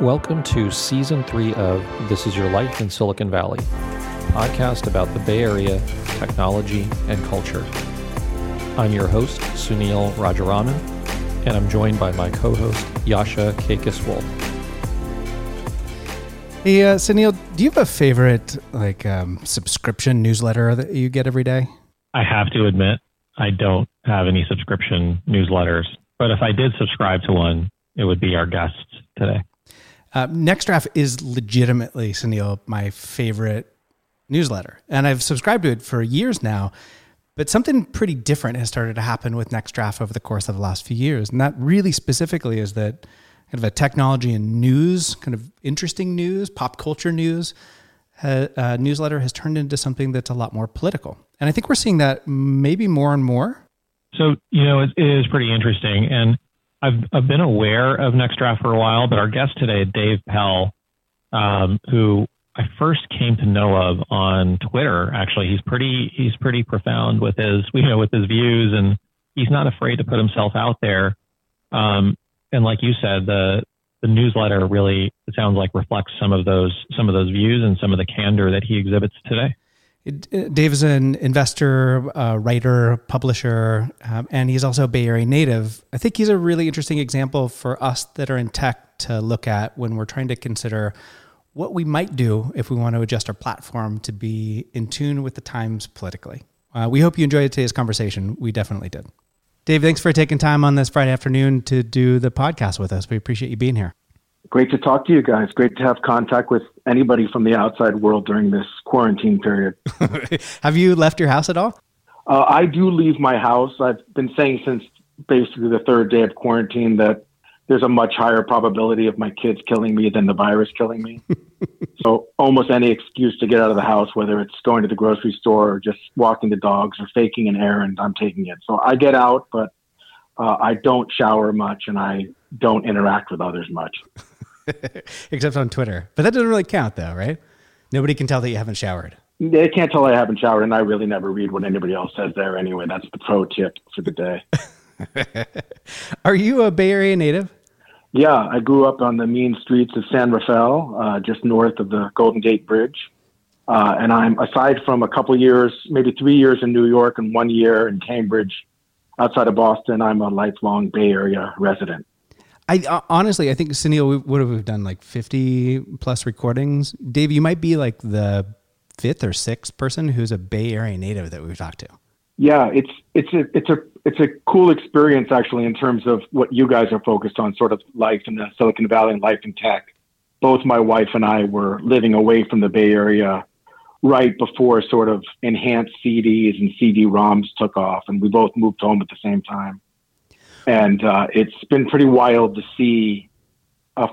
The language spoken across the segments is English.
Welcome to season three of This Is Your Life in Silicon Valley, podcast about the Bay Area, technology, and culture. I'm your host, Sunil Rajaraman, and I'm joined by my co host, Jascha Kakis Hey, uh, Sunil, do you have a favorite like um, subscription newsletter that you get every day? I have to admit, I don't have any subscription newsletters, but if I did subscribe to one, it would be our guests today. Uh, Nextdraft is legitimately, Sunil, my favorite newsletter. And I've subscribed to it for years now. But something pretty different has started to happen with Next Draft over the course of the last few years. And that really specifically is that kind of a technology and news, kind of interesting news, pop culture news uh, newsletter has turned into something that's a lot more political. And I think we're seeing that maybe more and more. So, you know, it is pretty interesting. And I've, I've been aware of Nextdraft for a while, but our guest today, Dave Pell, um, who I first came to know of on Twitter. Actually, he's pretty he's pretty profound with his you know with his views, and he's not afraid to put himself out there. Um, and like you said, the the newsletter really it sounds like reflects some of those some of those views and some of the candor that he exhibits today. Dave is an investor, uh, writer, publisher, um, and he's also a Bay Area native. I think he's a really interesting example for us that are in tech to look at when we're trying to consider what we might do if we want to adjust our platform to be in tune with the times politically. Uh, we hope you enjoyed today's conversation. We definitely did. Dave, thanks for taking time on this Friday afternoon to do the podcast with us. We appreciate you being here. Great to talk to you guys. Great to have contact with anybody from the outside world during this quarantine period. have you left your house at all? Uh, I do leave my house. I've been saying since basically the third day of quarantine that there's a much higher probability of my kids killing me than the virus killing me. so almost any excuse to get out of the house, whether it's going to the grocery store or just walking the dogs or faking an errand, I'm taking it. So I get out, but uh, I don't shower much and I don't interact with others much. Except on Twitter. But that doesn't really count, though, right? Nobody can tell that you haven't showered. They can't tell I haven't showered, and I really never read what anybody else says there anyway. That's the pro tip for the day. Are you a Bay Area native? Yeah, I grew up on the mean streets of San Rafael, uh, just north of the Golden Gate Bridge. Uh, and I'm, aside from a couple years, maybe three years in New York and one year in Cambridge outside of Boston, I'm a lifelong Bay Area resident. I uh, honestly, I think Sunil, would have done like 50 plus recordings. Dave, you might be like the fifth or sixth person who's a Bay Area native that we've talked to. Yeah, it's it's a it's a it's a cool experience actually in terms of what you guys are focused on, sort of life in the Silicon Valley and life in tech. Both my wife and I were living away from the Bay Area right before sort of enhanced CDs and CD-ROMs took off, and we both moved home at the same time. And uh, it's been pretty wild to see uh,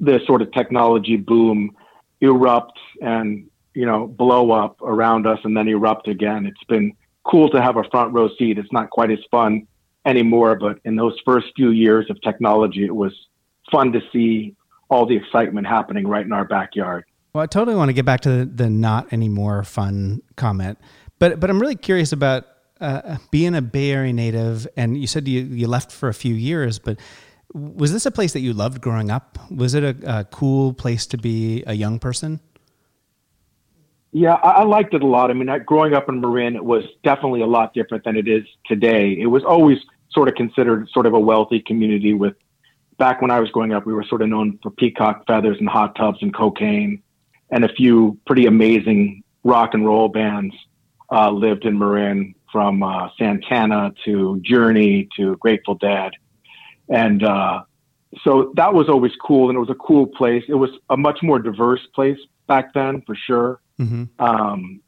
the sort of technology boom erupt and you know blow up around us and then erupt again. It's been cool to have a front row seat. It's not quite as fun anymore, but in those first few years of technology, it was fun to see all the excitement happening right in our backyard. Well, I totally want to get back to the, the not anymore fun comment, but but I'm really curious about uh, being a Bay Area native, and you said you, you left for a few years, but was this a place that you loved growing up? Was it a, a cool place to be a young person? Yeah, I, I liked it a lot. I mean, I, growing up in Marin, it was definitely a lot different than it is today. It was always sort of considered sort of a wealthy community with, back when I was growing up, we were sort of known for peacock feathers and hot tubs and cocaine and a few pretty amazing rock and roll bands uh, lived in Marin from uh, Santana to Journey to Grateful Dead. And uh, so that was always cool and it was a cool place. It was a much more diverse place back then for sure. Mm-hmm. Um,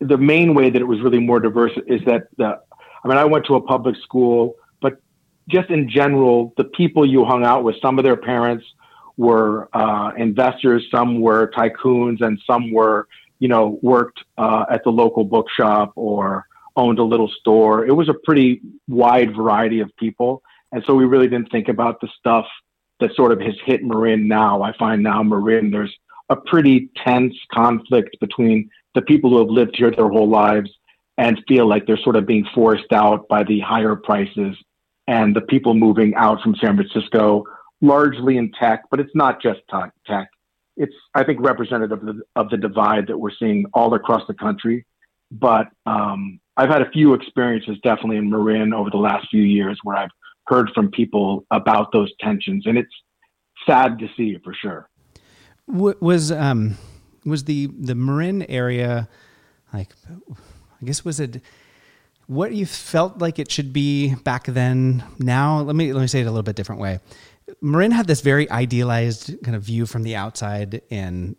the main way that it was really more diverse is that the, I mean, I went to a public school, but just in general, the people you hung out with, some of their parents were uh, investors, some were tycoons, and some were, you know, worked uh, at the local bookshop or owned a little store. It was a pretty wide variety of people. And so we really didn't think about the stuff that sort of has hit Marin now. I find now Marin, there's a pretty tense conflict between the people who have lived here their whole lives and feel like they're sort of being forced out by the higher prices and the people moving out from San Francisco largely in tech, but it's not just tech. It's, I think, representative of the, of the divide that we're seeing all across the country. But um, I've had a few experiences definitely in Marin over the last few years where I've heard from people about those tensions, and it's sad to see for sure. Was um, was the the Marin area like? I guess was it what you felt like it should be back then. Now, let me let me say it a little bit different way. Marin had this very idealized kind of view from the outside and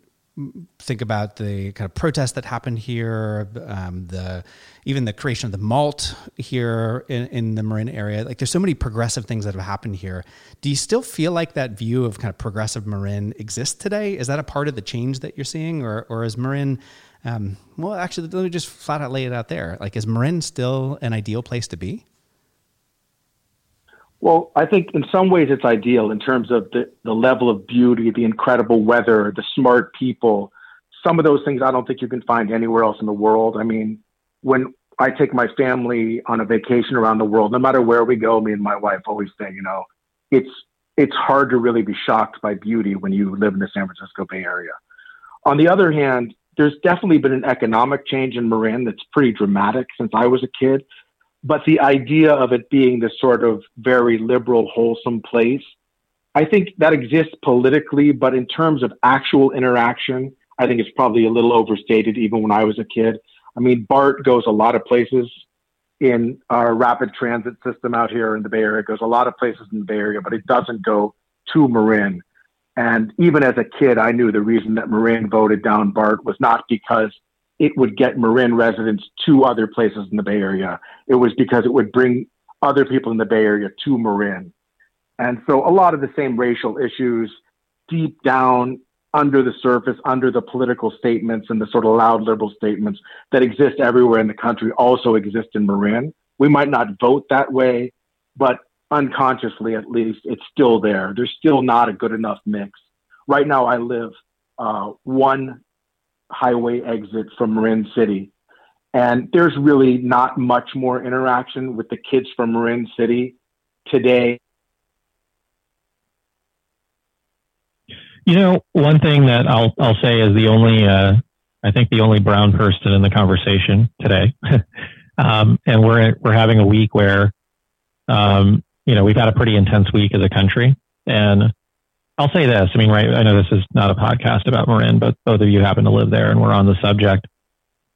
think about the kind of protests that happened here, um, the even the creation of the malt here in, in, the Marin area. Like, there's so many progressive things that have happened here. Do you still feel like that view of kind of progressive Marin exists today? Is that a part of the change that you're seeing, or or is Marin? Um, well, actually, let me just flat out lay it out there. Like, is Marin still an ideal place to be? Well, I think in some ways it's ideal in terms of the, the level of beauty, the incredible weather, the smart people. Some of those things I don't think you can find anywhere else in the world. I mean, when I take my family on a vacation around the world, no matter where we go, me and my wife always say, you know, it's it's hard to really be shocked by beauty when you live in the San Francisco Bay Area. On the other hand, there's definitely been an economic change in Marin that's pretty dramatic since I was a kid. But the idea of it being this sort of very liberal, wholesome place, I think that exists politically, but in terms of actual interaction, I think it's probably a little overstated even when I was a kid. I mean, BART goes a lot of places in our rapid transit system out here in the Bay Area. It goes a lot of places in the Bay Area, but it doesn't go to Marin. And even as a kid, I knew the reason that Marin voted down BART was not because it would get Marin residents to other places in the Bay Area. It was because it would bring other people in the Bay Area to Marin. And so a lot of the same racial issues deep down under the surface, under the political statements and the sort of loud liberal statements that exist everywhere in the country also exist in Marin. We might not vote that way, but unconsciously at least, it's still there. There's still not a good enough mix. Right now, I live uh, one highway exit from Marin City. And there's really not much more interaction with the kids from Marin City today. You know, one thing that I'll I'll say is the only uh, I think the only brown person in the conversation today, um, and we're we're having a week where, um, you know, we've had a pretty intense week as a country, and I'll say this. I mean, right. I know this is not a podcast about Marin, but both of you happen to live there and we're on the subject.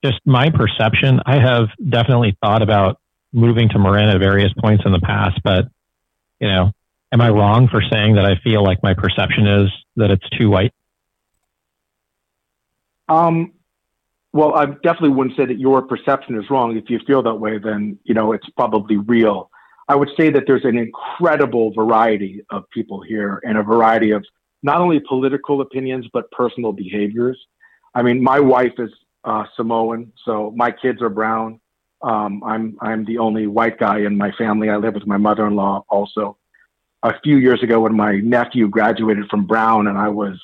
Just my perception, I have definitely thought about moving to Marin at various points in the past, but you know, am I wrong for saying that I feel like my perception is that it's too white? Um, well, I definitely wouldn't say that your perception is wrong. If you feel that way, then you know it's probably real. I would say that there's an incredible variety of people here and a variety of not only political opinions, but personal behaviors. I mean, my wife is uh, Samoan, so my kids are brown. Um, I'm, I'm the only white guy in my family. I live with my mother in law also. A few years ago, when my nephew graduated from Brown and I was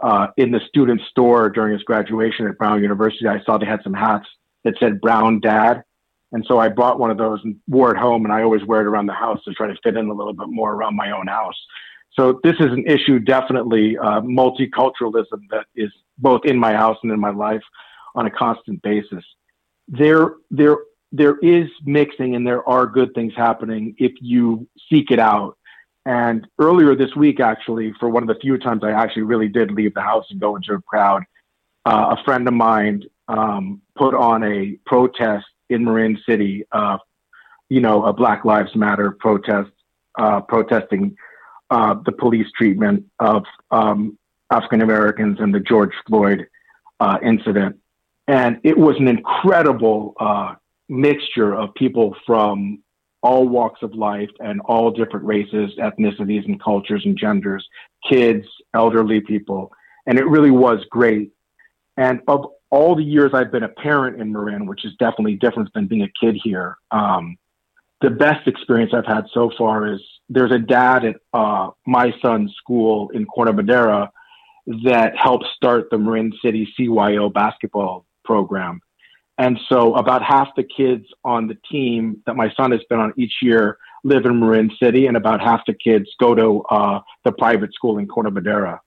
uh, in the student store during his graduation at Brown University, I saw they had some hats that said Brown Dad. And so I bought one of those and wore it home, and I always wear it around the house to try to fit in a little bit more around my own house. So this is an issue, definitely uh, multiculturalism that is both in my house and in my life on a constant basis. There, there, there is mixing, and there are good things happening if you seek it out. And earlier this week, actually, for one of the few times I actually really did leave the house and go into a crowd, uh, a friend of mine um, put on a protest in Marin City, uh, you know, a Black Lives Matter protest, uh, protesting uh, the police treatment of um, African Americans and the George Floyd uh, incident. And it was an incredible uh, mixture of people from all walks of life and all different races, ethnicities, and cultures and genders, kids, elderly people. And it really was great. And of all the years I've been a parent in Marin, which is definitely different than being a kid here, um, the best experience I've had so far is there's a dad at uh, my son's school in Corte Madera that helped start the Marin City CYO basketball program. And so about half the kids on the team that my son has been on each year live in Marin City, and about half the kids go to uh, the private school in Corte Madera.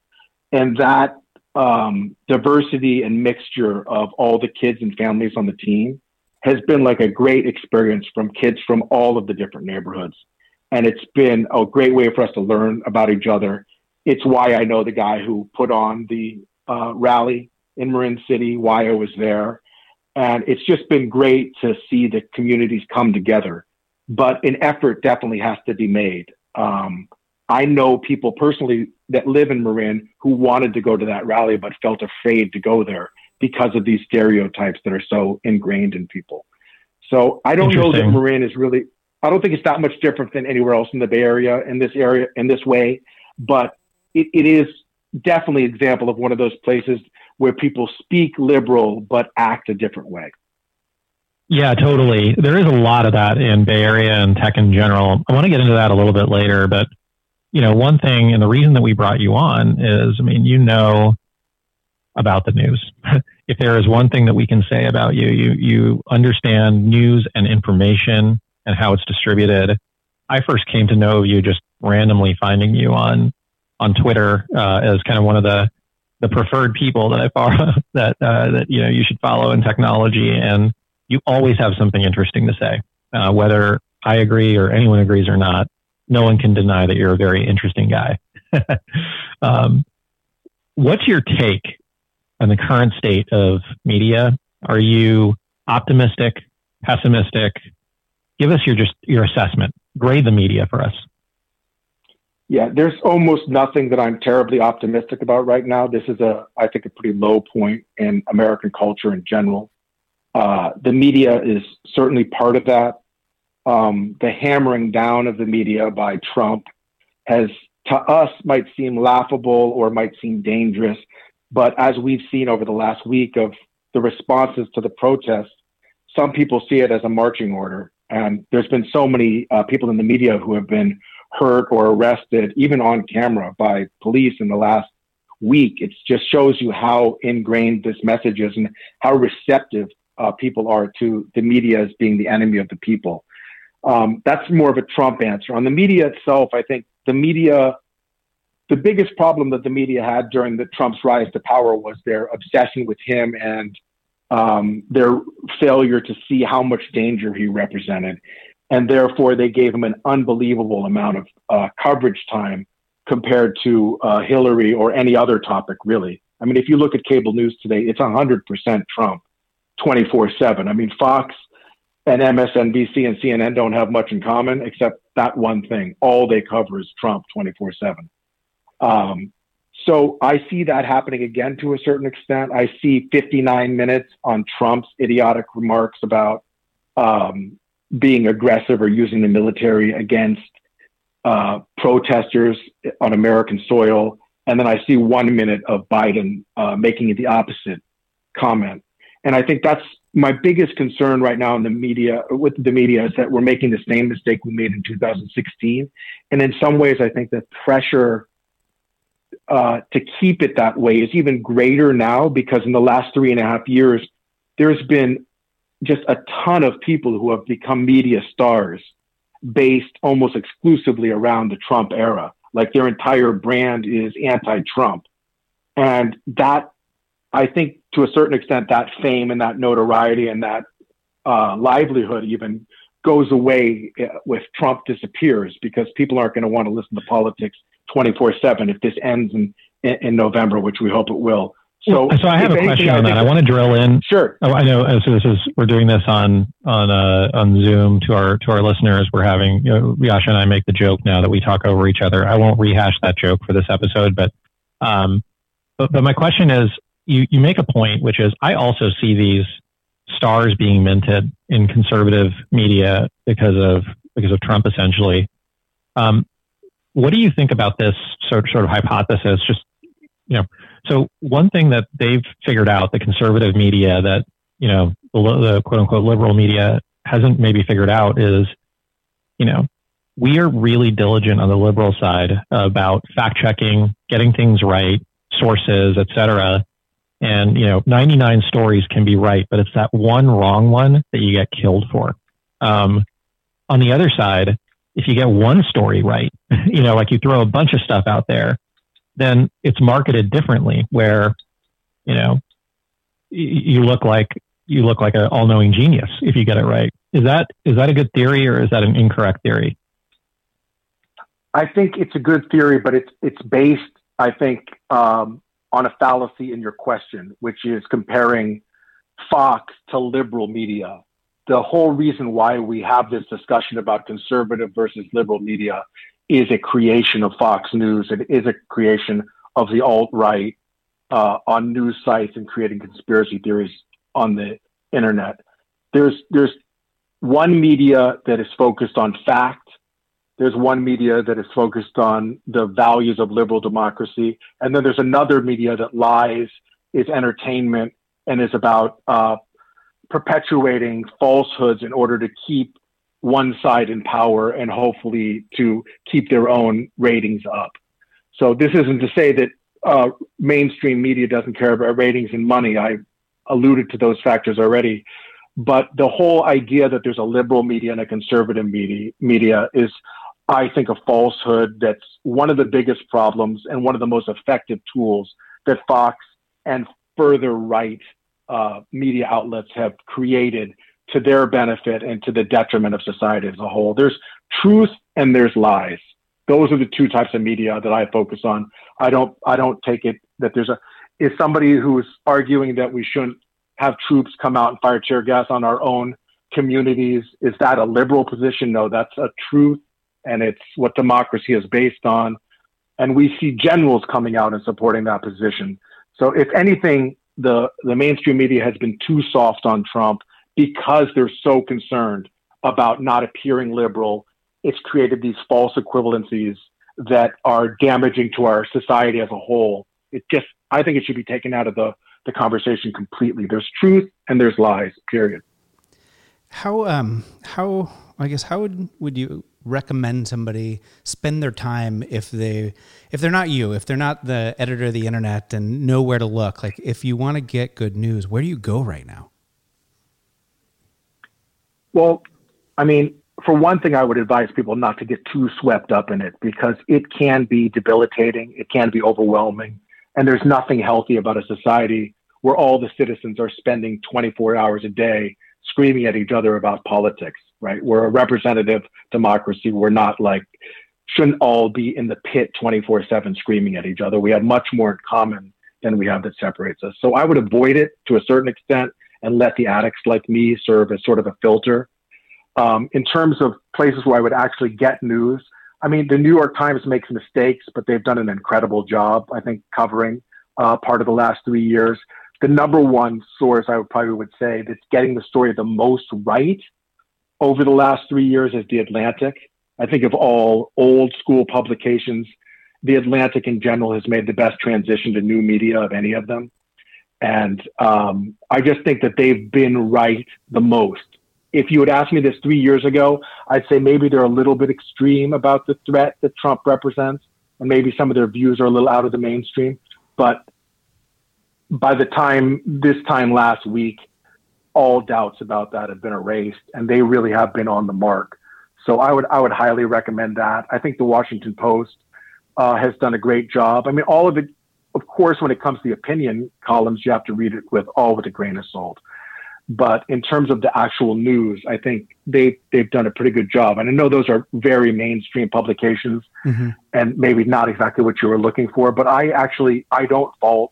And that um, diversity and mixture of all the kids and families on the team has been like a great experience from kids from all of the different neighborhoods. And it's been a great way for us to learn about each other. It's why I know the guy who put on the uh, rally in Marin City, why I was there. And it's just been great to see the communities come together. But an effort definitely has to be made. Um, I know people personally that live in Marin who wanted to go to that rally but felt afraid to go there because of these stereotypes that are so ingrained in people. So I don't know that Marin is really. I don't think it's that much different than anywhere else in the Bay Area in this area in this way, but it, it is definitely an example of one of those places where people speak liberal but act a different way. Yeah, totally. There is a lot of that in Bay Area and tech in general. I want to get into that a little bit later, but you know, one thing and the reason that we brought you on is, I mean, you know about the news. if there is one thing that we can say about you, you you understand news and information and how it's distributed. I first came to know you just randomly finding you on on Twitter uh, as kind of one of the the preferred people that I follow that uh, that you know you should follow in technology, and you always have something interesting to say, uh, whether I agree or anyone agrees or not. No one can deny that you're a very interesting guy. um, what's your take on the current state of media? Are you optimistic, pessimistic? Give us your just your assessment. Grade the media for us. Yeah, there's almost nothing that I'm terribly optimistic about right now. This is a, I think, a pretty low point in American culture in general. Uh, the media is certainly part of that. Um, the hammering down of the media by Trump has, to us, might seem laughable or might seem dangerous. But as we've seen over the last week of the responses to the protests, some people see it as a marching order. And there's been so many uh, people in the media who have been hurt or arrested, even on camera by police in the last week. It just shows you how ingrained this message is and how receptive uh, people are to the media as being the enemy of the people. Um, that's more of a Trump answer. On the media itself, I think the media, the biggest problem that the media had during the Trump's rise to power was their obsession with him and um, their failure to see how much danger he represented and therefore they gave him an unbelievable amount of uh, coverage time compared to uh, Hillary or any other topic, really. I mean, if you look at cable news today, it's 100% Trump 24 7. I mean, Fox and MSNBC and CNN don't have much in common except that one thing. All they cover is Trump 24 um, 7. So I see that happening again to a certain extent. I see 59 minutes on Trump's idiotic remarks about um, being aggressive or using the military against uh, protesters on American soil. And then I see one minute of Biden uh, making the opposite comment. And I think that's my biggest concern right now in the media, with the media, is that we're making the same mistake we made in 2016. And in some ways, I think the pressure uh, to keep it that way is even greater now because in the last three and a half years, there's been just a ton of people who have become media stars based almost exclusively around the Trump era. Like their entire brand is anti Trump. And that, I think to a certain extent, that fame and that notoriety and that uh, livelihood even goes away uh, with Trump disappears because people aren't going to want to listen to politics 24 7 if this ends in, in November, which we hope it will. So, so I have a question on that. I want to drill in. Sure. Oh, I know. So this is we're doing this on on uh, on Zoom to our to our listeners. We're having you know, Jascha and I make the joke now that we talk over each other. I won't rehash that joke for this episode, but um, but, but my question is, you you make a point, which is I also see these stars being minted in conservative media because of because of Trump, essentially. Um, what do you think about this sort sort of hypothesis? Just you know so one thing that they've figured out, the conservative media that, you know, the, the quote unquote liberal media hasn't maybe figured out is, you know, we are really diligent on the liberal side about fact checking, getting things right, sources, et cetera. And, you know, 99 stories can be right, but it's that one wrong one that you get killed for. Um, on the other side, if you get one story right, you know, like you throw a bunch of stuff out there, then it's marketed differently where, you know, you look like you look like an all-knowing genius if you get it right. Is that is that a good theory or is that an incorrect theory? I think it's a good theory, but it's it's based, I think, um, on a fallacy in your question, which is comparing Fox to liberal media. The whole reason why we have this discussion about conservative versus liberal media is a creation of Fox News. It is a creation of the alt right uh, on news sites and creating conspiracy theories on the internet. There's there's one media that is focused on fact. There's one media that is focused on the values of liberal democracy, and then there's another media that lies, is entertainment, and is about uh, perpetuating falsehoods in order to keep one side in power and hopefully to keep their own ratings up. So this isn't to say that uh, mainstream media doesn't care about ratings and money. I alluded to those factors already. But the whole idea that there's a liberal media and a conservative media, media is, I think, a falsehood that's one of the biggest problems and one of the most effective tools that Fox and further right uh, media outlets have created to their benefit and to the detriment of society as a whole. There's truth and there's lies. Those are the two types of media that I focus on. I don't I don't take it that there's a is somebody who's arguing that we shouldn't have troops come out and fire tear gas on our own communities. Is that a liberal position? No, that's a truth, and it's what democracy is based on. And we see generals coming out and supporting that position. So, if anything, the the mainstream media has been too soft on Trump because they're so concerned about not appearing liberal. It's created these false equivalencies that are damaging to our society as a whole. It just, I think it should be taken out of the, the conversation completely. There's truth and there's lies, period. How, um, how, I guess, how would, would you recommend somebody spend their time if they, if they're not you, if they're not the editor of the internet and know where to look? Like, if you want to get good news, where do you go right now? Well, I mean, for one thing, I would advise people not to get too swept up in it because it can be debilitating, it can be overwhelming, and there's nothing healthy about a society where all the citizens are spending 24 hours a day screaming at each other about politics, right? We're a representative democracy. We're not like, shouldn't all be in the pit 24 7 screaming at each other. We have much more in common than we have that separates us. So I would avoid it to a certain extent and let the addicts like me serve as sort of a filter um, in terms of places where I would actually get news, I mean, the New York Times makes mistakes, but they've done an incredible job, I think, covering uh, part of the last three years. The number one source I would probably would say that's getting the story the most right over the last three years is The Atlantic. I think of all old school publications, The Atlantic in general has made the best transition to new media of any of them. And um, I just think that they've been right the most if you had asked me this three years ago, I'd say maybe they're a little bit extreme about the threat that Trump represents, and maybe some of their views are a little out of the mainstream. But by the time this time last week, all doubts about that have been erased, and they really have been on the mark. So I would I would highly recommend that. I think the Washington Post uh, has done a great job. I mean, all of it. Of course, when it comes to the opinion columns, you have to read it with all with a grain of salt. But in terms of the actual news, I think they they've done a pretty good job. And I know those are very mainstream publications, mm-hmm. and maybe not exactly what you were looking for. But I actually I don't fault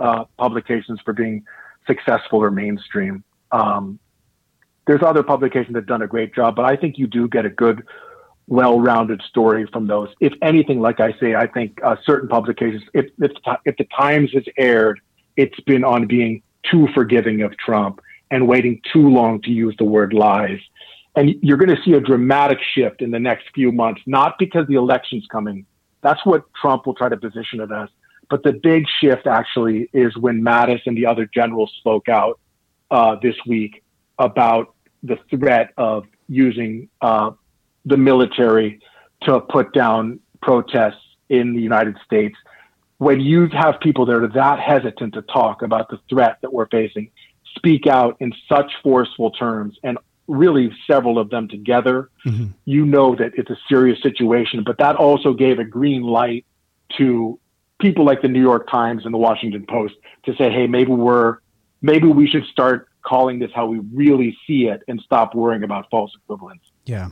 uh, publications for being successful or mainstream. Um, there's other publications that have done a great job, but I think you do get a good, well-rounded story from those. If anything, like I say, I think uh, certain publications, if, if if the Times has erred, it's been on being too forgiving of Trump and waiting too long to use the word lies. And you're going to see a dramatic shift in the next few months, not because the election's coming. That's what Trump will try to position it as. But the big shift actually is when Mattis and the other generals spoke out uh, this week about the threat of using uh, the military to put down protests in the United States. When you have people that are that hesitant to talk about the threat that we're facing, speak out in such forceful terms and really several of them together, mm-hmm. you know that it's a serious situation. But that also gave a green light to people like the New York Times and the Washington Post to say, hey, maybe we're maybe we should start calling this how we really see it and stop worrying about false equivalence. Yeah.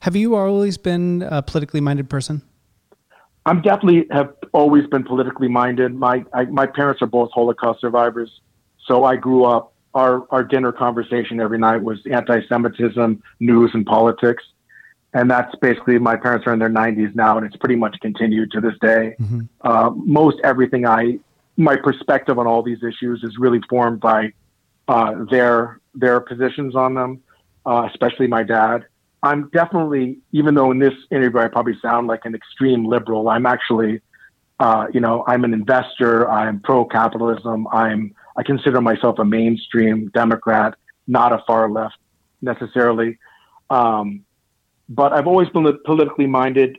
Have you always been a politically minded person? I'm definitely have always been politically minded. My I, my parents are both Holocaust survivors, so I grew up. Our our dinner conversation every night was anti-Semitism, news, and politics, and that's basically my parents are in their 90s now, and it's pretty much continued to this day. Mm-hmm. Uh, most everything I my perspective on all these issues is really formed by uh, their their positions on them, uh, especially my dad. I'm definitely, even though in this interview I probably sound like an extreme liberal, I'm actually, uh, you know, I'm an investor. I'm pro capitalism. I'm, I consider myself a mainstream Democrat, not a far left necessarily. Um, but I've always been politically minded.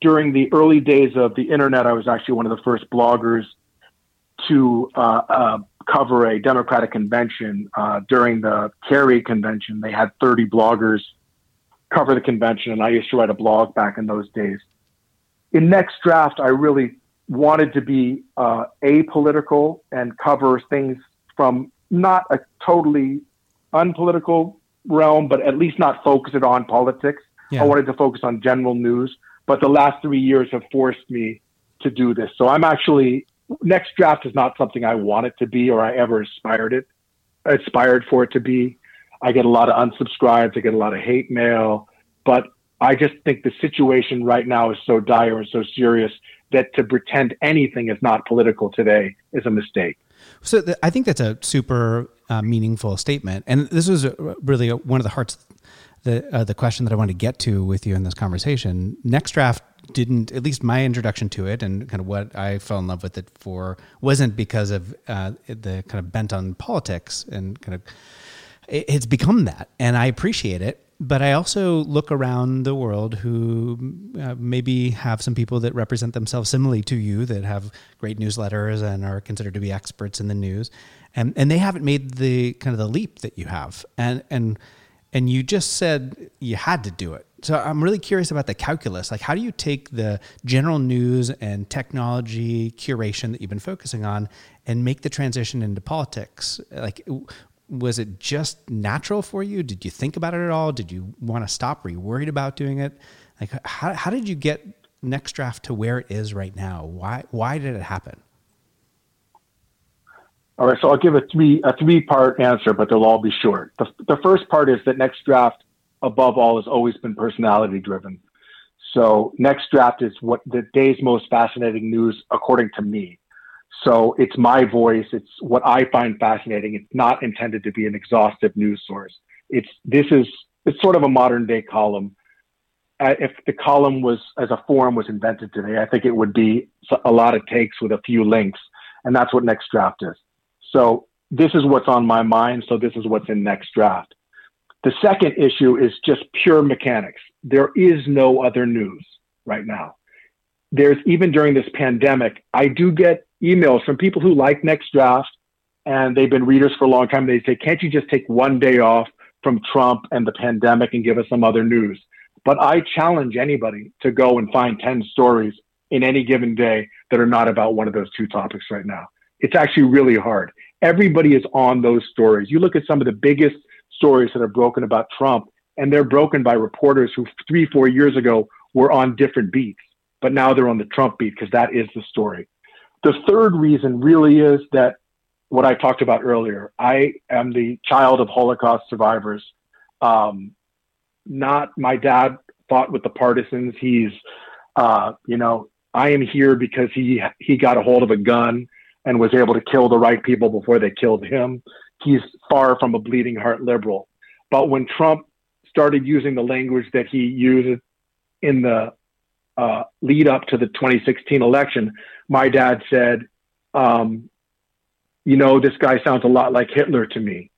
During the early days of the internet, I was actually one of the first bloggers to uh, uh, cover a Democratic convention. Uh, during the Kerry convention, they had 30 bloggers cover the convention, and I used to write a blog back in those days. In Next Draft, I really wanted to be uh, apolitical and cover things from not a totally unpolitical realm, but at least not focus it on politics. Yeah. I wanted to focus on general news, but the last three years have forced me to do this. So I'm actually next draft is not something I want it to be or I ever aspired it aspired for it to be. I get a lot of unsubscribes. I get a lot of hate mail, but I just think the situation right now is so dire and so serious that to pretend anything is not political today is a mistake. So th- I think that's a super uh, meaningful statement, and this was really a, one of the hearts, the uh, the question that I wanted to get to with you in this conversation. Next draft didn't, at least my introduction to it, and kind of what I fell in love with it for, wasn't because of uh, the kind of bent on politics and kind of it's become that, and I appreciate it. But I also look around the world who uh, maybe have some people that represent themselves similarly to you that have great newsletters and are considered to be experts in the news, and and they haven't made the kind of the leap that you have, and and and you just said you had to do it. So I'm really curious about the calculus. Like, how do you take the general news and technology curation that you've been focusing on and make the transition into politics? Like, was it just natural for you? Did you think about it at all? Did you want to stop? Were you worried about doing it? Like, how, how did you get Next Draft to where it is right now? Why, why did it happen? All right, so I'll give a three a three part answer, but they'll all be short. The, the first part is that Next Draft, above all, has always been personality driven. So Next Draft is what the day's most fascinating news, according to me. So it's my voice. It's what I find fascinating. It's not intended to be an exhaustive news source. It's this is it's sort of a modern day column. Uh, if the column was as a forum was invented today, I think it would be a lot of takes with a few links, and that's what Next Draft is. So this is what's on my mind. So this is what's in Next Draft. The second issue is just pure mechanics. There is no other news right now. There's even during this pandemic, I do get emails from people who like Next Draft and they've been readers for a long time. They say, can't you just take one day off from Trump and the pandemic and give us some other news? But I challenge anybody to go and find 10 stories in any given day that are not about one of those two topics right now. It's actually really hard. Everybody is on those stories. You look at some of the biggest stories that are broken about Trump, and they're broken by reporters who three, four years ago were on different beats, but now they're on the Trump beat because that is the story. The third reason really is that what I talked about earlier. I am the child of Holocaust survivors. Um, not my dad fought with the partisans. He's, uh, you know, I am here because he he got a hold of a gun and was able to kill the right people before they killed him. He's far from a bleeding heart liberal. But when Trump started using the language that he used in the uh, lead up to the 2016 election, my dad said, um, you know, this guy sounds a lot like Hitler to me.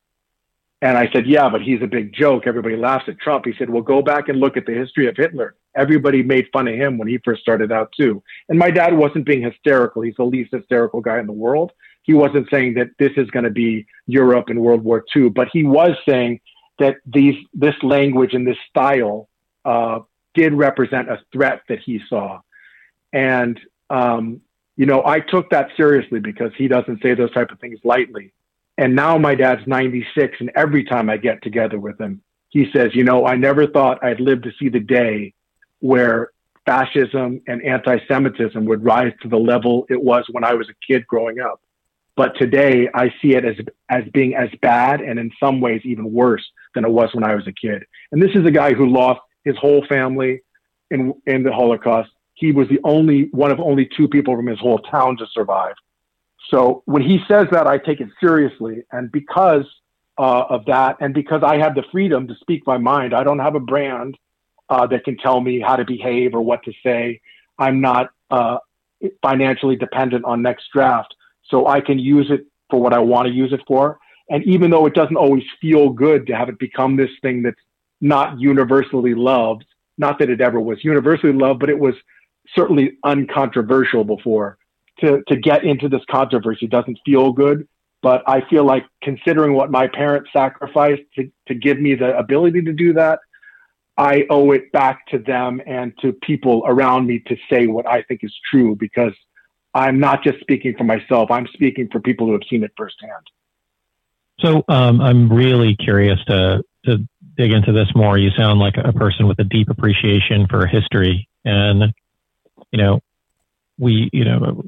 And I said, yeah, but he's a big joke. Everybody laughs at Trump. He said, well, go back and look at the history of Hitler. Everybody made fun of him when he first started out, too. And my dad wasn't being hysterical. He's the least hysterical guy in the world. He wasn't saying that this is going to be Europe in World War II, but he was saying that these this language and this style uh, did represent a threat that he saw, and um, you know I took that seriously because he doesn't say those type of things lightly. And now my dad's 96, and every time I get together with him, he says, "You know, I never thought I'd live to see the day where fascism and anti-Semitism would rise to the level it was when I was a kid growing up." But today I see it as, as being as bad and in some ways even worse than it was when I was a kid. And this is a guy who lost his whole family in, in the Holocaust. He was the only one of only two people from his whole town to survive. So when he says that, I take it seriously. And because uh, of that, and because I have the freedom to speak my mind, I don't have a brand uh, that can tell me how to behave or what to say. I'm not uh, financially dependent on Next Draft so I can use it for what I want to use it for. And even though it doesn't always feel good to have it become this thing that's not universally loved, not that it ever was universally loved, but it was certainly uncontroversial before. To, to get into this controversy doesn't feel good, but I feel like considering what my parents sacrificed to, to give me the ability to do that, I owe it back to them and to people around me to say what I think is true because I'm not just speaking for myself. I'm speaking for people who have seen it firsthand. So um, I'm really curious to to dig into this more. You sound like a person with a deep appreciation for history, and you know, we, you know,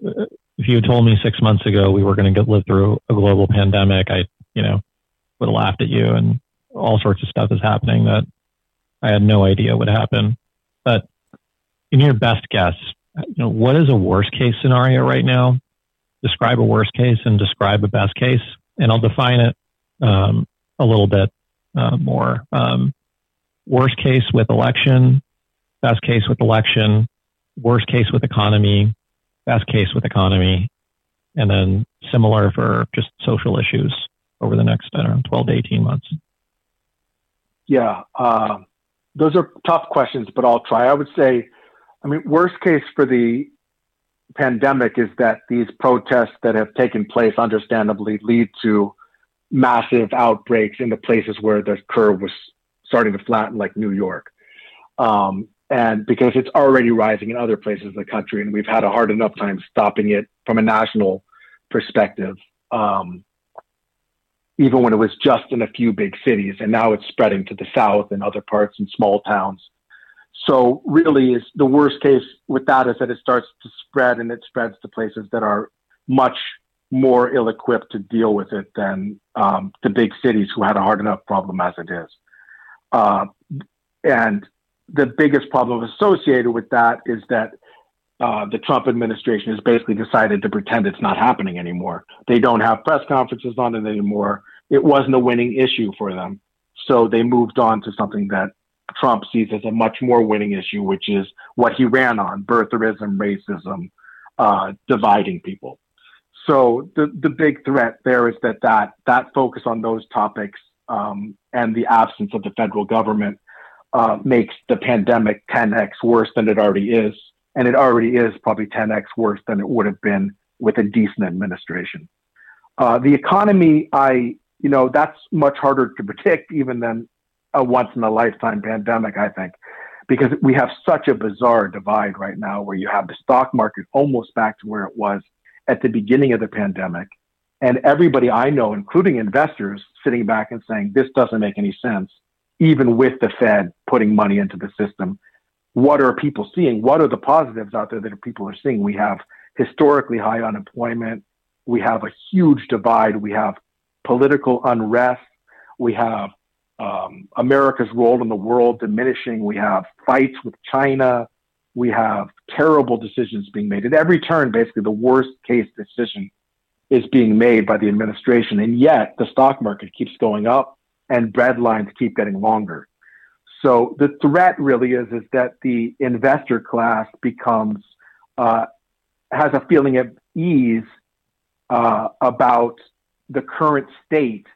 if you had told me six months ago we were going to live through a global pandemic, I, you know, would have laughed at you, and all sorts of stuff is happening that I had no idea would happen. But in your best guess, you know, what is a worst case scenario right now? Describe a worst case and describe a best case, and I'll define it um, a little bit uh, more. Um, worst case with election, best case with election, worst case with economy, best case with economy, and then similar for just social issues over the next, I don't know, 12 to 18 months? Yeah, uh, those are tough questions, but I'll try. I would say I mean, worst case for the pandemic is that these protests that have taken place, understandably, lead to massive outbreaks in the places where the curve was starting to flatten, like New York. Um, and because it's already rising in other places of the country, and we've had a hard enough time stopping it from a national perspective, um, even when it was just in a few big cities, and now it's spreading to the south and other parts and small towns. So really, is the worst case with that is that it starts to spread and it spreads to places that are much more ill-equipped to deal with it than um, the big cities who had a hard enough problem as it is. Uh, and the biggest problem associated with that is that uh, the Trump administration has basically decided to pretend it's not happening anymore. They don't have press conferences on it anymore. It wasn't a winning issue for them. So they moved on to something that Trump sees as a much more winning issue, which is what he ran on birtherism, racism, uh, dividing people. So the, the big threat there is that that, that focus on those topics um, and the absence of the federal government uh, makes the pandemic 10x worse than it already is. And it already is probably 10x worse than it would have been with a decent administration. Uh, the economy, I, you know, that's much harder to predict even than a once in a lifetime pandemic, I think, because we have such a bizarre divide right now where you have the stock market almost back to where it was at the beginning of the pandemic. And everybody I know, including investors, sitting back and saying, this doesn't make any sense, even with the Fed putting money into the system. What are people seeing? What are the positives out there that people are seeing? We have historically high unemployment. We have a huge divide. We have political unrest. We have um, America's role in the world diminishing. We have fights with China. We have terrible decisions being made. At every turn, basically, the worst case decision is being made by the administration. And yet, the stock market keeps going up and bread lines keep getting longer. So the threat really is, is that the investor class becomes, uh, has a feeling of ease uh, about the current state,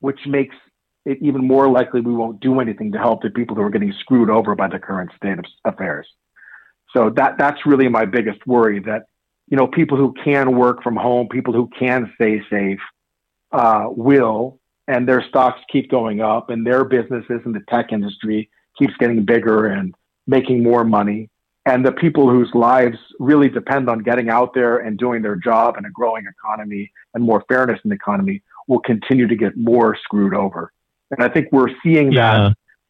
which makes it even more likely we won't do anything to help the people who are getting screwed over by the current state of affairs. So that that's really my biggest worry that you know people who can work from home, people who can stay safe, uh, will, and their stocks keep going up and their businesses in the tech industry keeps getting bigger and making more money and the people whose lives really depend on getting out there and doing their job in a growing economy and more fairness in the economy will continue to get more screwed over. And I think we're seeing yeah.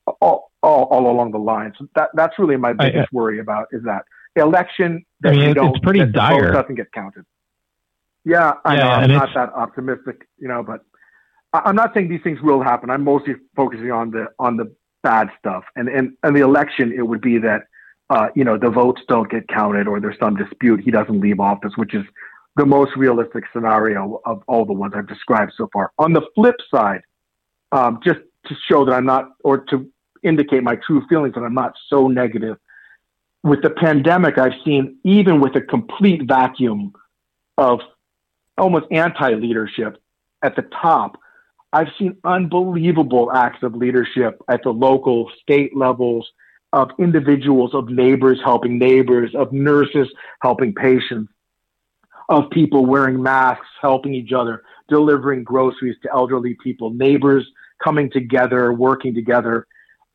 that all, all, all, along the line. So that, that's really my biggest I, worry about is that election that I mean, it's pretty dire. doesn't get counted. Yeah, I yeah, know. I'm not that optimistic, you know, but I'm not saying these things will happen. I'm mostly focusing on the on the bad stuff. And and, and the election, it would be that uh, you know, the votes don't get counted or there's some dispute, he doesn't leave office, which is the most realistic scenario of all the ones I've described so far. On the flip side, um, just to show that I'm not, or to indicate my true feelings that I'm not so negative, with the pandemic, I've seen even with a complete vacuum of almost anti leadership at the top, I've seen unbelievable acts of leadership at the local, state levels, of individuals, of neighbors helping neighbors, of nurses helping patients, of people wearing masks, helping each other, delivering groceries to elderly people, neighbors coming together, working together.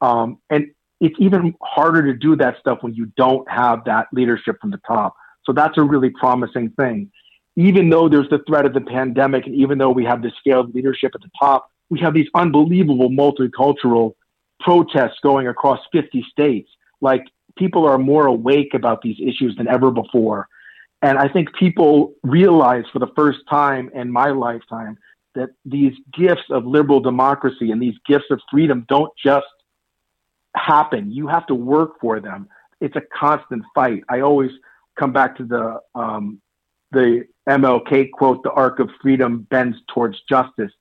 Um, and it's even harder to do that stuff when you don't have that leadership from the top. So that's a really promising thing. Even though there's the threat of the pandemic, and even though we have this scaled leadership at the top, we have these unbelievable multicultural protests going across 50 states. Like people are more awake about these issues than ever before. And I think people realize for the first time in my lifetime that these gifts of liberal democracy and these gifts of freedom don't just happen. You have to work for them. It's a constant fight. I always come back to the um, the MLK quote: "The arc of freedom bends towards justice."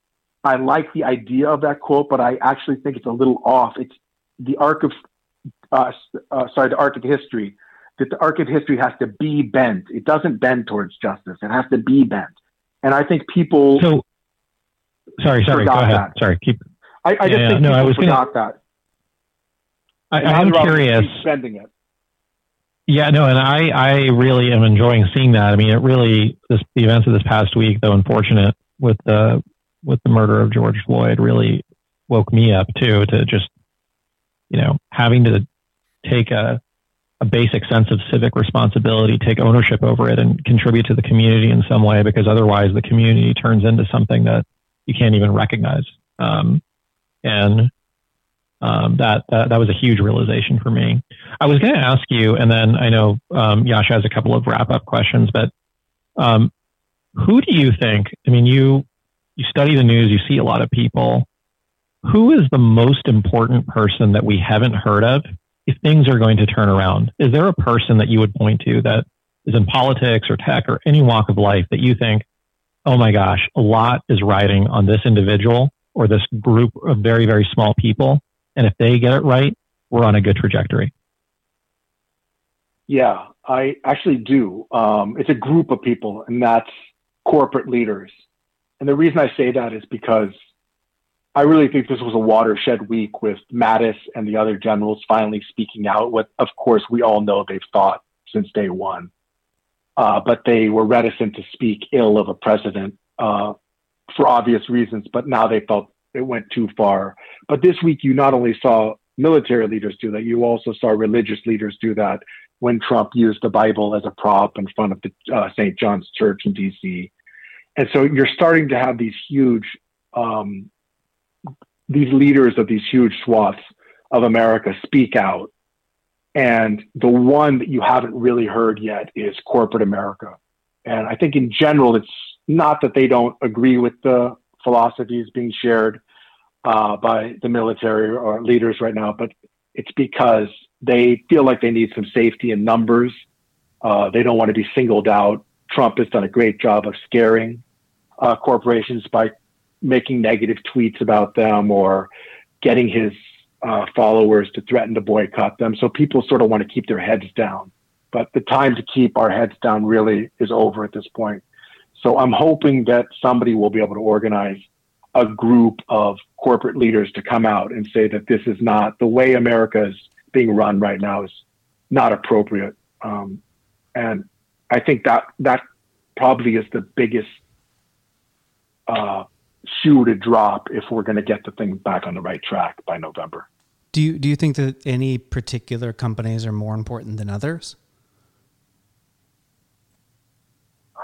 I like the idea of that quote, but I actually think it's a little off. It's the arc of, uh, uh, sorry, the arc of history. That the arc of history has to be bent. It doesn't bend towards justice. It has to be bent. And I think people. So, sorry, sorry, go ahead. That. Sorry, keep. I, I just yeah, think no, I was forgot gonna, that. I, I'm curious. It. Yeah, no, and I, I really am enjoying seeing that. I mean, it really this the events of this past week, though unfortunate with the with the murder of George Floyd really woke me up too to just you know having to take a a basic sense of civic responsibility, take ownership over it, and contribute to the community in some way, because otherwise the community turns into something that you can't even recognize. Um, and um, that, that, that was a huge realization for me. I was going to ask you, and then I know um, Jascha has a couple of wrap up questions, but um, who do you think? I mean, you you study the news, you see a lot of people. Who is the most important person that we haven't heard of if things are going to turn around? Is there a person that you would point to that is in politics or tech or any walk of life that you think, oh my gosh, a lot is riding on this individual or this group of very, very small people. And if they get it right, we're on a good trajectory. Yeah, I actually do. Um, it's a group of people, and that's corporate leaders. And the reason I say that is because I really think this was a watershed week with Mattis and the other generals finally speaking out. What, of course, we all know they've thought since day one, uh, but they were reticent to speak ill of a president uh, for obvious reasons. But now they felt it went too far. But this week, you not only saw military leaders do that, you also saw religious leaders do that when Trump used the Bible as a prop in front of the uh, St. John's Church in D.C. And so you're starting to have these huge, um, these leaders of these huge swaths of America speak out. And the one that you haven't really heard yet is corporate America. And I think in general, it's not that they don't agree with the philosophies being shared uh, by the military or leaders right now, but it's because they feel like they need some safety in numbers. Uh, they don't want to be singled out Trump has done a great job of scaring uh, corporations by making negative tweets about them or getting his uh, followers to threaten to boycott them. So people sort of want to keep their heads down. But the time to keep our heads down really is over at this point. So I'm hoping that somebody will be able to organize a group of corporate leaders to come out and say that this is not the way America is being run right now is not appropriate. Um, and I think that that probably is the biggest uh, shoe to drop if we're going to get the thing back on the right track by November. Do you do you think that any particular companies are more important than others?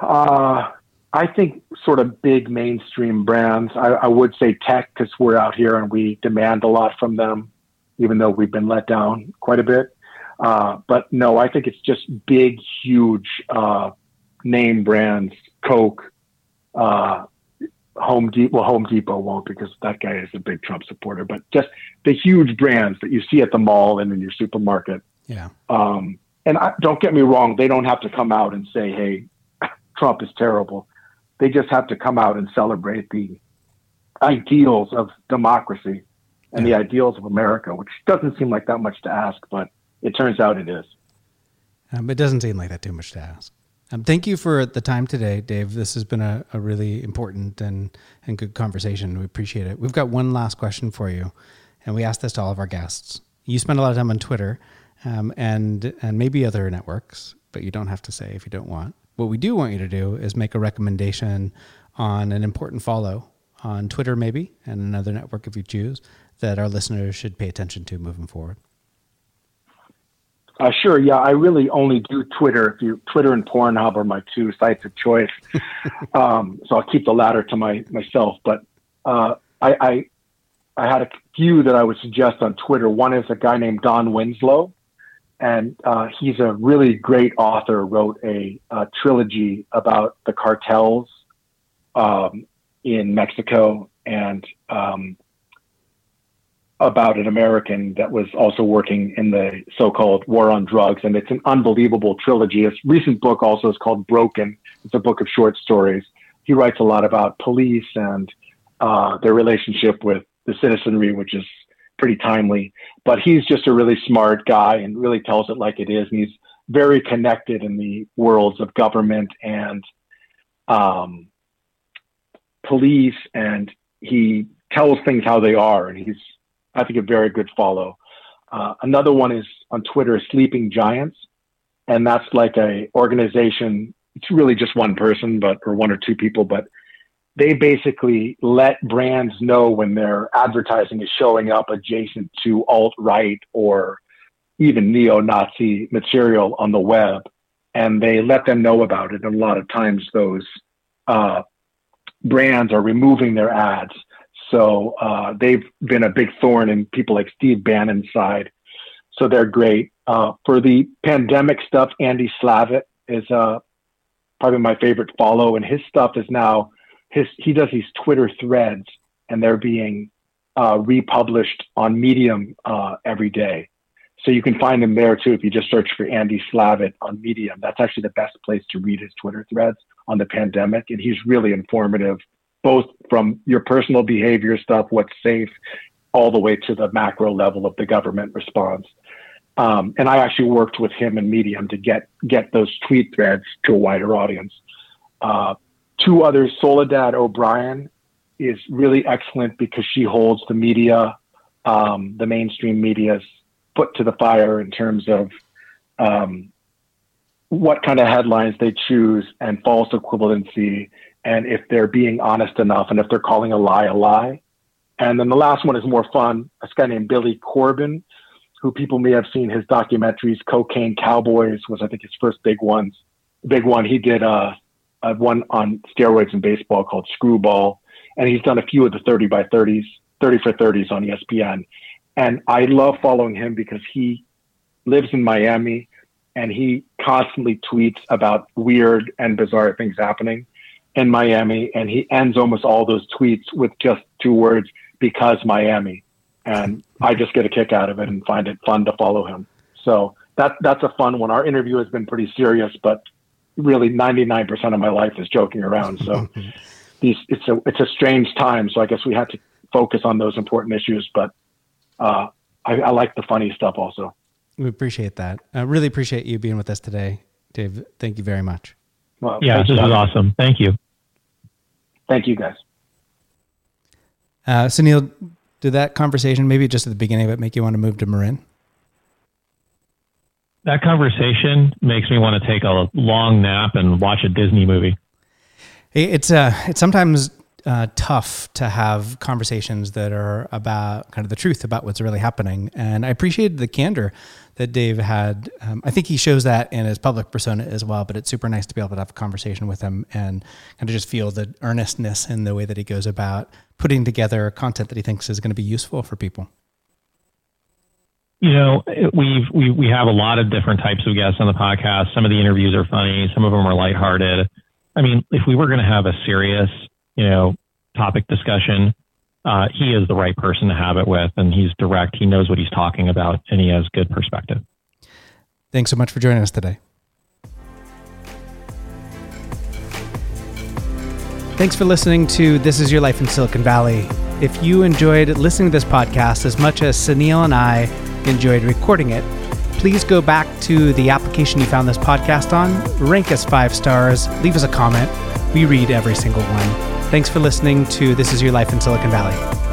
Uh, I think sort of big mainstream brands. I, I would say tech because we're out here and we demand a lot from them, even though we've been let down quite a bit. Uh, but no, I think it's just big, huge uh, name brands, Coke, uh, Home Depot. Well, Home Depot won't because that guy is a big Trump supporter. But just the huge brands that you see at the mall and in your supermarket. Yeah. Um, and I, don't get me wrong; they don't have to come out and say, "Hey, Trump is terrible." They just have to come out and celebrate the ideals of democracy and the ideals of America, which doesn't seem like that much to ask, but it turns out it is. Um, it doesn't seem like that too much to ask. Um, thank you for the time today, Dave. This has been a, a really important and, and good conversation. We appreciate it. We've got one last question for you, and we ask this to all of our guests. You spend a lot of time on Twitter um, and and maybe other networks, but you don't have to say if you don't want. What we do want you to do is make a recommendation on an important follow on Twitter, maybe, and another network if you choose, that our listeners should pay attention to moving forward. Uh, sure. Yeah, I really only do Twitter. If you Twitter and Pornhub are my two sites of choice, um, so I'll keep the latter to my myself. But uh, I, I, I had a few that I would suggest on Twitter. One is a guy named Don Winslow, and uh, he's a really great author. Wrote a, a trilogy about the cartels um, in Mexico and um, about an American that was also working in the so-called war on drugs, and it's an unbelievable trilogy. His recent book also is called Broken. It's a book of short stories. He writes a lot about police and uh, their relationship with the citizenry, which is pretty timely. But he's just a really smart guy and really tells it like it is, and he's very connected in the worlds of government and um, police, and he tells things how they are, and he's I think a very good follow. Uh, another one is on Twitter, Sleeping Giants, and that's like a organization. It's really just one person, but or one or two people, but they basically let brands know when their advertising is showing up adjacent to alt right or even neo Nazi material on the web, and they let them know about it. And a lot of times, those uh, brands are removing their ads so uh, they've been a big thorn in people like Steve Bannon's side. So they're great. Uh, for the pandemic stuff, Andy Slavitt is uh, probably my favorite follow, and his stuff is now his. He does these Twitter threads, and they're being uh, republished on Medium uh, every day. So you can find him there too if you just search for Andy Slavitt on Medium. That's actually the best place to read his Twitter threads on the pandemic, and he's really informative both from your personal behavior stuff, what's safe, all the way to the macro level of the government response. Um, and I actually worked with him and Medium to get get those tweet threads to a wider audience. Uh, two others, Soledad O'Brien is really excellent because she holds the media, um, the mainstream media's foot to the fire in terms of um, what kind of headlines they choose and false equivalency and if they're being honest enough and if they're calling a lie a lie. And then the last one is more fun. This guy named Billy Corben, who people may have seen his documentaries. Cocaine Cowboys was, I think, his first big ones. Big one. He did uh, a one on steroids in baseball called Screwball, and he's done a few of the 30 by 30s, 30 for 30s on ESPN. And I love following him because he lives in Miami and he constantly tweets about weird and bizarre things happening in Miami, and he ends almost all those tweets with just two words, because Miami. And I just get a kick out of it and find it fun to follow him. So that that's a fun one. Our interview has been pretty serious, but really 99% of my life is joking around. So these, it's a it's a strange time. So I guess we had to focus on those important issues, but uh, I, I like the funny stuff also. We appreciate that. I really appreciate you being with us today, Dave. Thank you very much. Well, yeah, this is awesome. Thank you. Thank you, guys. Uh, Sunil, did that conversation, maybe just at the beginning of it, make you want to move to Marin? That conversation makes me want to take a long nap and watch a Disney movie. It's uh, it's sometimes uh, tough to have conversations that are about kind of the truth about what's really happening. And I appreciated the candor that Dave had. Um, I think he shows that in his public persona as well, but it's super nice to be able to have a conversation with him and kind of just feel the earnestness in the way that he goes about putting together content that he thinks is going to be useful for people. You know, we've we we have a lot of different types of guests on the podcast. Some of the interviews are funny, some of them are lighthearted. I mean, if we were going to have a serious you know, topic discussion, uh, he is the right person to have it with, and he's direct. He knows what he's talking about, and he has good perspective. Thanks so much for joining us today. Thanks for listening to This Is Your Life in Silicon Valley. If you enjoyed listening to this podcast as much as Sunil and I enjoyed recording it, please go back to the application you found this podcast on, rank us five stars, leave us a comment. We read every single one. Thanks for listening to This Is Your Life in Silicon Valley.